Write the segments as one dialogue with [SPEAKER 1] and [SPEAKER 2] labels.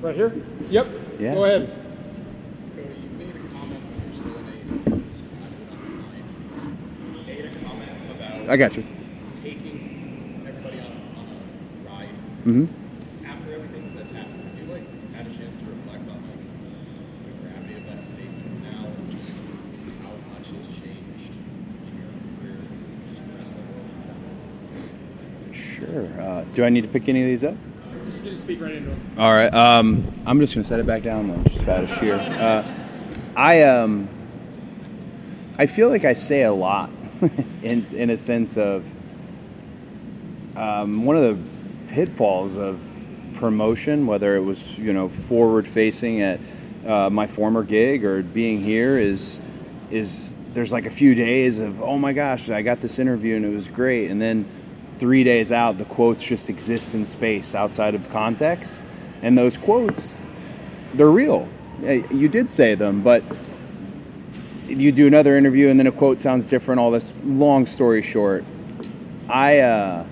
[SPEAKER 1] Right here? Yep.
[SPEAKER 2] Yeah.
[SPEAKER 1] Go ahead.
[SPEAKER 3] Cody, you made a comment when you're still in AEW. You made a comment about
[SPEAKER 2] I got you.
[SPEAKER 3] taking everybody on, on a ride.
[SPEAKER 2] hmm
[SPEAKER 3] After everything that's happened, have you like had a chance to reflect on like the gravity of that statement now, just how much has changed in your career, just the rest of the world in general?
[SPEAKER 2] Sure. Uh, do I need to pick any of these up?
[SPEAKER 1] Just speak right into.
[SPEAKER 2] All right. Um, I'm just gonna set it back down then, just out of sheer. Uh, I um, I feel like I say a lot, in in a sense of um, one of the pitfalls of promotion, whether it was you know forward facing at uh, my former gig or being here, is is there's like a few days of oh my gosh, I got this interview and it was great, and then three days out, the quotes just exist in space outside of context, and those quotes, they're real. Uh, You did say them, but you do another interview and then a quote sounds different. All this. Long story short, I uh,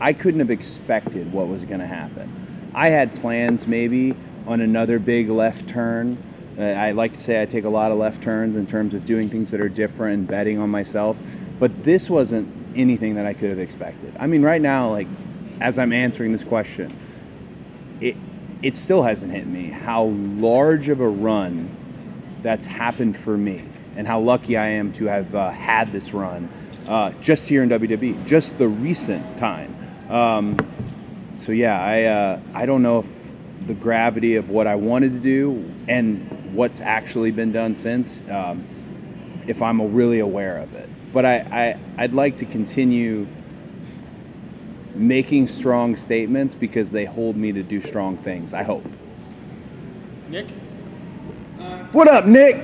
[SPEAKER 2] I couldn't have expected what was going to happen. I had plans maybe on another big left turn. Uh, I like to say I take a lot of left turns in terms of doing things that are different and betting on myself. But this wasn't anything that I could have expected. I mean, right now, like as I'm answering this question, it it still hasn't hit me how large of a run that's happened for me and how lucky I am to have uh, had this run uh, just here in WWE, just the recent time. Um, so yeah, I uh, I don't know if the gravity of what I wanted to do and what's actually been done since, um, if I'm really aware of it. But I, I I'd like to continue making strong statements because they hold me to do strong things. I hope.
[SPEAKER 1] Nick?
[SPEAKER 2] What up, Nick?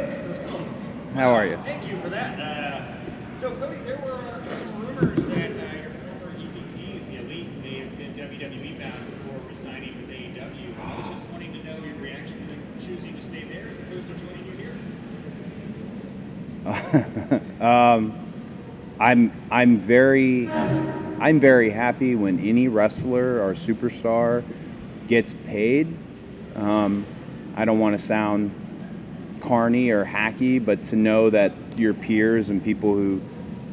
[SPEAKER 2] How are you?
[SPEAKER 4] Thank you for that. Uh, so, Cody, there were some rumors that uh, your former EVPs, the Elite, they have been WWE bound before resigning with AEW. I was just wanting to know your reaction to choosing to stay there as opposed to joining you here.
[SPEAKER 2] um, I'm I'm very I'm very happy when any wrestler or superstar gets paid. Um, I don't want to sound carny or hacky, but to know that your peers and people who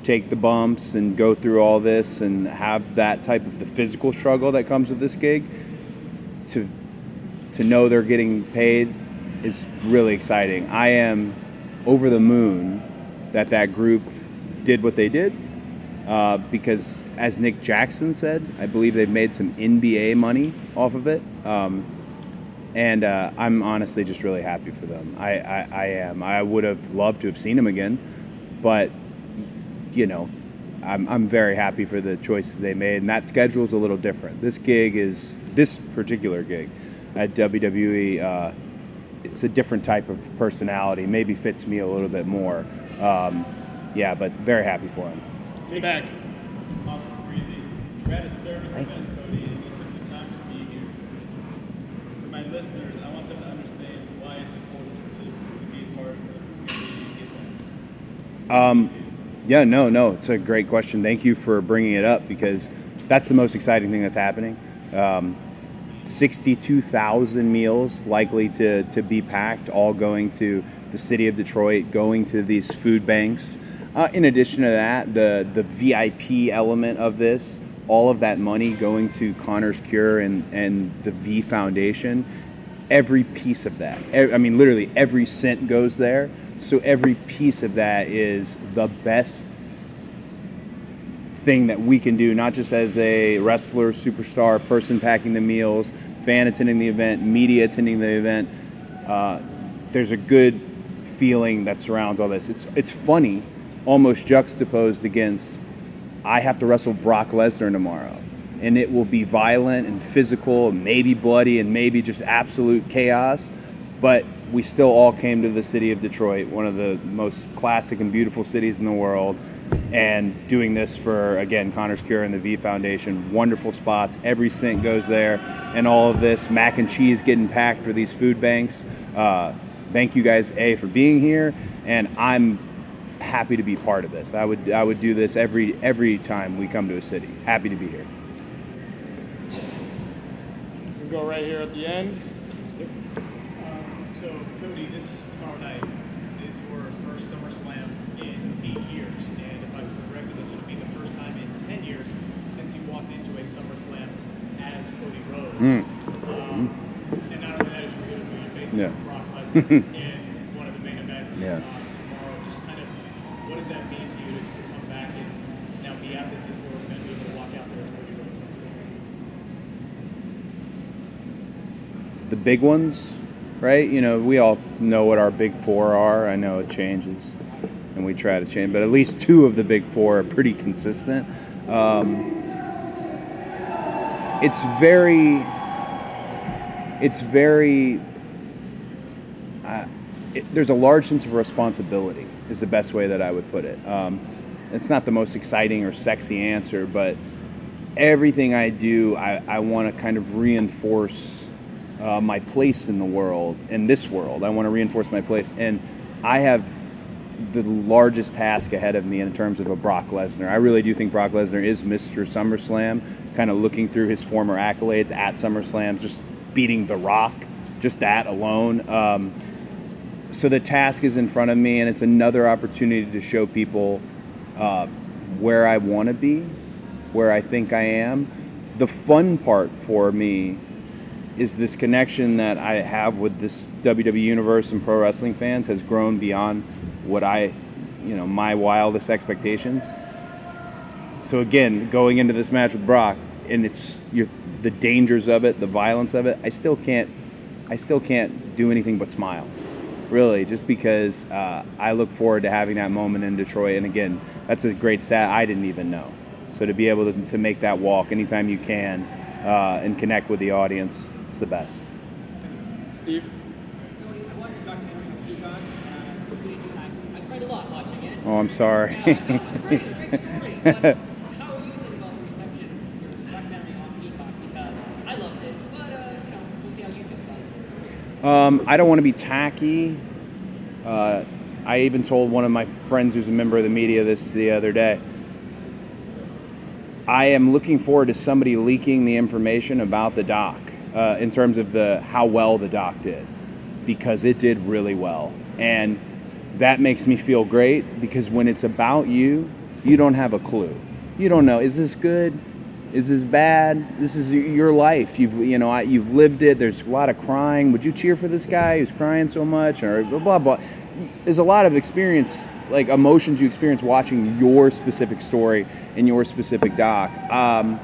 [SPEAKER 2] take the bumps and go through all this and have that type of the physical struggle that comes with this gig, to to know they're getting paid is really exciting. I am over the moon that that group did what they did uh, because, as Nick Jackson said, I believe they've made some NBA money off of it. Um, and uh, I'm honestly just really happy for them. I, I, I am. I would have loved to have seen them again, but you know, I'm, I'm very happy for the choices they made. And that schedule is a little different. This gig is this particular gig at WWE. Uh, it's a different type of personality. Maybe fits me a little bit more. Um, yeah, but very happy for him.
[SPEAKER 1] Be back.
[SPEAKER 5] Austin Breezy. At a service
[SPEAKER 2] Thank
[SPEAKER 5] event, Cody, and you took the time to be here. For my listeners, I want them to understand why it's important to, to be a part of the community and get that.
[SPEAKER 2] Um, yeah, no, no, it's a great question. Thank you for bringing it up because that's the most exciting thing that's happening. Um, 62,000 meals likely to, to be packed, all going to the city of Detroit, going to these food banks. Uh, in addition to that, the, the VIP element of this, all of that money going to Connor's Cure and, and the V Foundation, every piece of that, I mean, literally every cent goes there. So every piece of that is the best thing that we can do, not just as a wrestler, superstar, person packing the meals, fan attending the event, media attending the event. Uh, there's a good feeling that surrounds all this. It's it's funny, almost juxtaposed against I have to wrestle Brock Lesnar tomorrow, and it will be violent and physical, and maybe bloody, and maybe just absolute chaos. But we still all came to the city of Detroit, one of the most classic and beautiful cities in the world, and doing this for again Connor's Cure and the V Foundation. Wonderful spots, every cent goes there, and all of this mac and cheese getting packed for these food banks. Uh, thank you guys, a for being here, and I'm happy to be part of this. I would I would do this every every time we come to a city. Happy to be here.
[SPEAKER 1] We go right here at the end.
[SPEAKER 4] Um, so, Cody, this tomorrow night is your first SummerSlam in eight years, and if I'm correct, this would be the first time in ten years since you walked into a SummerSlam as
[SPEAKER 2] Mm.
[SPEAKER 4] Um, and not only that, is you're to face
[SPEAKER 2] Yeah.
[SPEAKER 4] Brock Lesnar in one of the main events
[SPEAKER 2] Yeah.
[SPEAKER 4] uh, tomorrow. Just kind of, what does that mean to you to, to come back and now be at this historic event, be able to walk out there as
[SPEAKER 2] the big ones, right? You know, we all know what our big four are. I know it changes, and we try to change, but at least two of the big four are pretty consistent. Um, it's very, it's very. Uh, it, there's a large sense of responsibility. Is the best way that I would put it. Um, it's not the most exciting or sexy answer, but everything I do, I, I want to kind of reinforce uh, my place in the world, in this world. I want to reinforce my place. And I have the largest task ahead of me in terms of a Brock Lesnar. I really do think Brock Lesnar is Mr. SummerSlam, kind of looking through his former accolades at SummerSlam, just beating The Rock, just that alone. Um, so the task is in front of me, and it's another opportunity to show people uh, where I want to be, where I think I am. The fun part for me is this connection that I have with this WWE universe and pro wrestling fans has grown beyond what I, you know, my wildest expectations. So again, going into this match with Brock, and it's the dangers of it, the violence of it, I still can't, I still can't do anything but smile, really, just because uh, I look forward to having that moment in Detroit. And again, that's a great stat I didn't even know. So to be able to, to make that walk anytime you can uh, and connect with the audience, it's the best.
[SPEAKER 1] Steve?
[SPEAKER 6] Feel about it.
[SPEAKER 2] Um, I don't want to be tacky. Uh, I even told one of my friends who's a member of the media this the other day. I am looking forward to somebody leaking the information about the doc uh, in terms of the how well the doc did, because it did really well, and that makes me feel great. Because when it's about you, you don't have a clue. You don't know is this good, is this bad? This is your life. You've you know you've lived it. There's a lot of crying. Would you cheer for this guy who's crying so much? Or blah blah blah. There's a lot of experience, like emotions you experience watching your specific story in your specific doc. Um,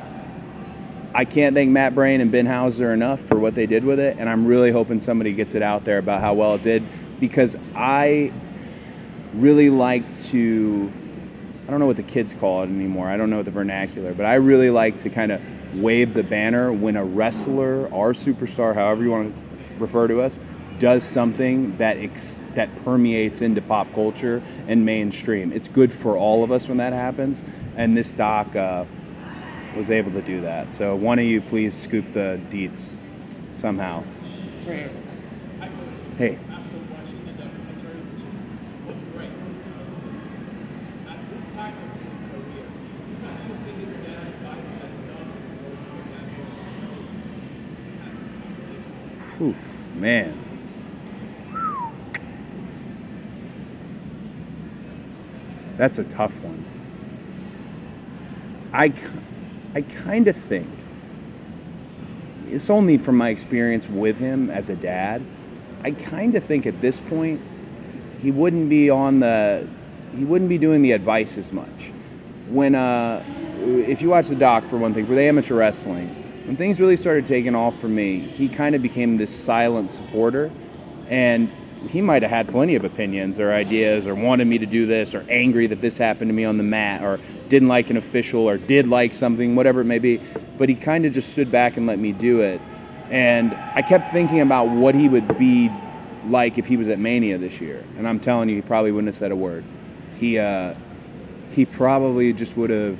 [SPEAKER 2] I can't thank Matt Brain and Ben Hauser enough for what they did with it, and I'm really hoping somebody gets it out there about how well it did because I really like to. I don't know what the kids call it anymore. I don't know the vernacular, but I really like to kind of wave the banner when a wrestler, our superstar, however you want to refer to us, does something that ex- that permeates into pop culture and mainstream. It's good for all of us when that happens, and this doc uh, was able to do that. So one of you, please scoop the deets somehow. Hey,
[SPEAKER 5] After watching the documentary, which is was great. At this time of your career, what do you think is the advice that Dawson was giving
[SPEAKER 2] Whew, man. That's a tough one. I, I kind of think it's only from my experience with him as a dad. I kind of think at this point he wouldn't be on the he wouldn't be doing the advice as much. When uh, if you watch the doc for one thing for the amateur wrestling, when things really started taking off for me, he kind of became this silent supporter, and he might have had plenty of opinions or ideas or wanted me to do this or angry that this happened to me on the mat or didn't like an official or did like something whatever it may be but he kind of just stood back and let me do it. And i kept thinking about what he would be like if he was at mania this year and i'm telling you he probably wouldn't have said a word. He uh, he probably just would have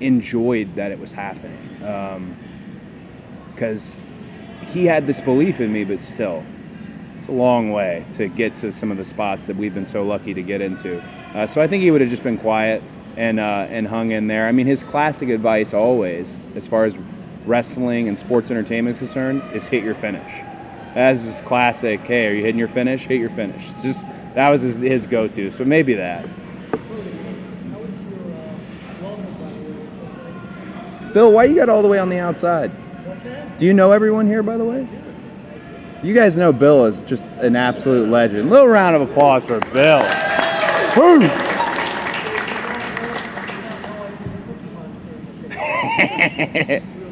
[SPEAKER 2] enjoyed that it was happening because he had this belief in me, but still, it's a long way to get to some of the spots that we've been so lucky to get into. Uh, so I think he would have just been quiet and uh, and hung in there. I mean, his classic advice always, as far as wrestling and sports entertainment is concerned is hit your finish. That's his classic. Hey, are you hitting your finish? Hit your finish. Just that was his, his go-to. So maybe that. Bill, why you got all the way on the outside? Do you know everyone here, by the way? You guys know Bill is just an absolute legend. Little round of applause for Bill. Woo!
[SPEAKER 7] You're a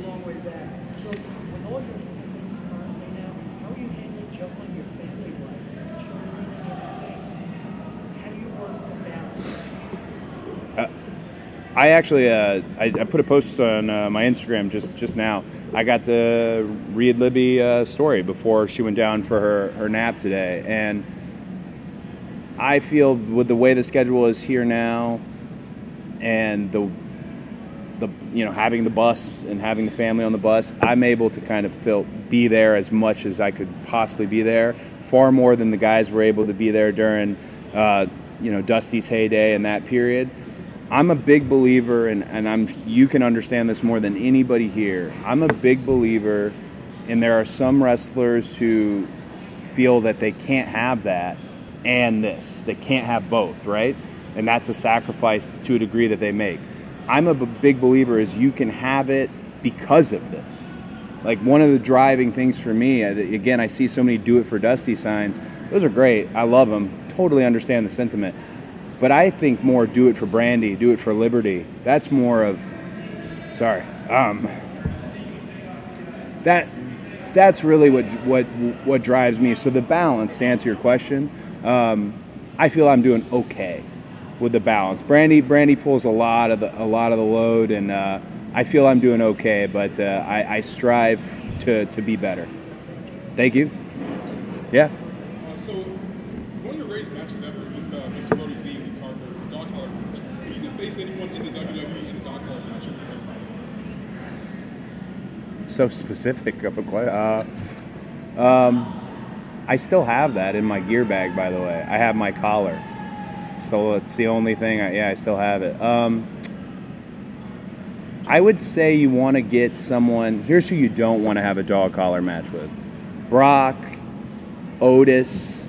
[SPEAKER 7] long way back. So, with all your commitments currently now, how are you handling juggling your family life, your children, and everything? How do you work the balance?
[SPEAKER 2] I actually, uh, I, I put a post on uh, my Instagram just, just now. I got to read Libby's uh, story before she went down for her, her nap today, and I feel with the way the schedule is here now, and the the you know having the bus and having the family on the bus, I'm able to kind of feel be there as much as I could possibly be there, far more than the guys were able to be there during uh, you know Dusty's heyday and that period. I'm a big believer, and, and I'm you can understand this more than anybody here. I'm a big believer, and there are some wrestlers who feel that they can't have that and this. They can't have both, right? And that's a sacrifice to a degree that they make. I'm a big believer is you can have it because of this. Like one of the driving things for me, uh, again, I see so many "Do It for Dusty" signs. Those are great. I love them. Totally understand the sentiment. But I think more "Do It for Brandy," "Do It for Liberty." That's more of, sorry, um, that that's really what what what drives me. So the balance, to answer your question, um, I feel I'm doing okay with the balance. Brandy Brandy pulls a lot of the a lot of the load, and uh, I feel I'm doing okay. But uh, I, I strive to to be better. Thank you. Yeah.
[SPEAKER 5] Uh, so, one of your greatest matches ever is with uh, Mr. Brodie Lee and Carter. It's a dog collar match. If you could face anyone in the WWE in a dog collar match, who would you fight?
[SPEAKER 2] So specific of a question. Uh, um, I still have that in my gear bag, by the way. I have my collar, so it's the only thing. I, yeah, I still have it. Um, I would say you want to get someone. Here's who you don't want to have a dog collar match with: Brock, Otis.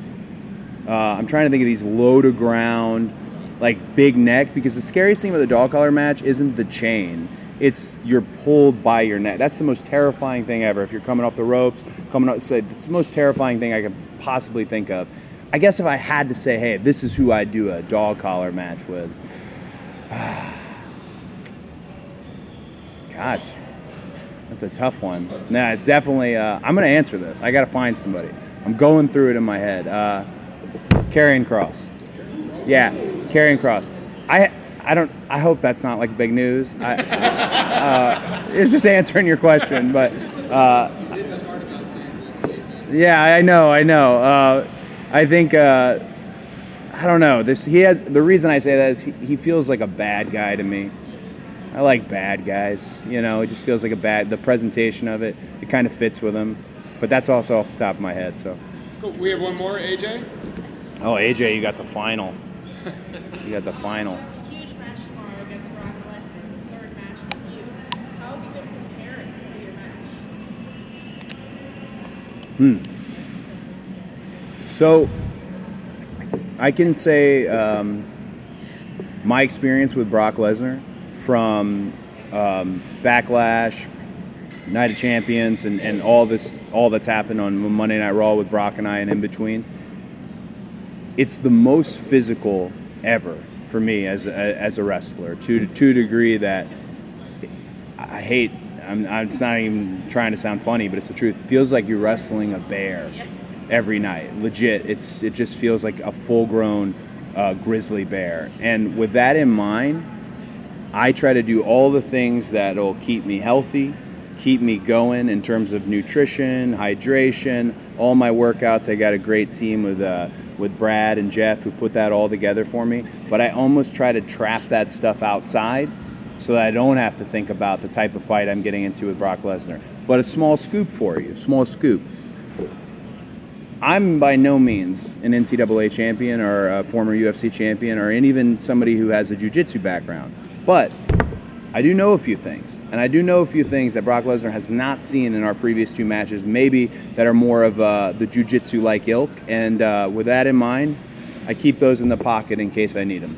[SPEAKER 2] Uh, I'm trying to think of these low to ground, like big neck. Because the scariest thing with a dog collar match isn't the chain; it's you're pulled by your neck. That's the most terrifying thing ever. If you're coming off the ropes, coming up, say it's the most terrifying thing I could possibly think of. I guess if I had to say, hey, this is who I'd do a dog collar match with. Gosh, that's a tough one. Nah, it's definitely. Uh, I'm gonna answer this. I gotta find somebody. I'm going through it in my head. Uh, Karrion Kross. Yeah, Karrion Kross. I I don't. I hope that's not like big news. I, uh, it's just answering your question, but uh, yeah, I know, I know. Uh, I think uh, I don't know. This he has. The reason I say that is he, he feels like a bad guy to me. I like bad guys. You know, it just feels like a bad. The presentation of it, it kind of fits with him. But that's also off the top of my head. So,
[SPEAKER 1] Cool. We have one more, AJ.
[SPEAKER 2] oh AJ, you got the final. You got the final.
[SPEAKER 8] Huge match tomorrow against Brock Lesnar, third match with you. How have you been preparing for your match?
[SPEAKER 2] So, I can say um, my experience with Brock Lesnar from um, Backlash, Night of Champions, and, and all this, all that's happened on Monday Night Raw with Brock and I, and in between. It's the most physical ever for me as a, as a wrestler, to to a degree that I hate. I'm, I'm, it's not even trying to sound funny, but it's the truth. It feels like you're wrestling a bear every night. Legit, it's it just feels like a full-grown uh, grizzly bear. And with that in mind, I try to do all the things that'll keep me healthy, keep me going in terms of nutrition, hydration, all my workouts. I got a great team with uh, with Brad and Jeff who put that all together for me. But I almost try to trap that stuff outside so that I don't have to think about the type of fight I'm getting into with Brock Lesnar. But a small scoop for you, small scoop. I'm by no means an NCAA champion or a former UFC champion or even somebody who has a jiu-jitsu background. But I do know a few things, and I do know a few things that Brock Lesnar has not seen in our previous two matches, maybe that are more of uh, the jujitsu like ilk. And uh, with that in mind, I keep those in the pocket in case I need them.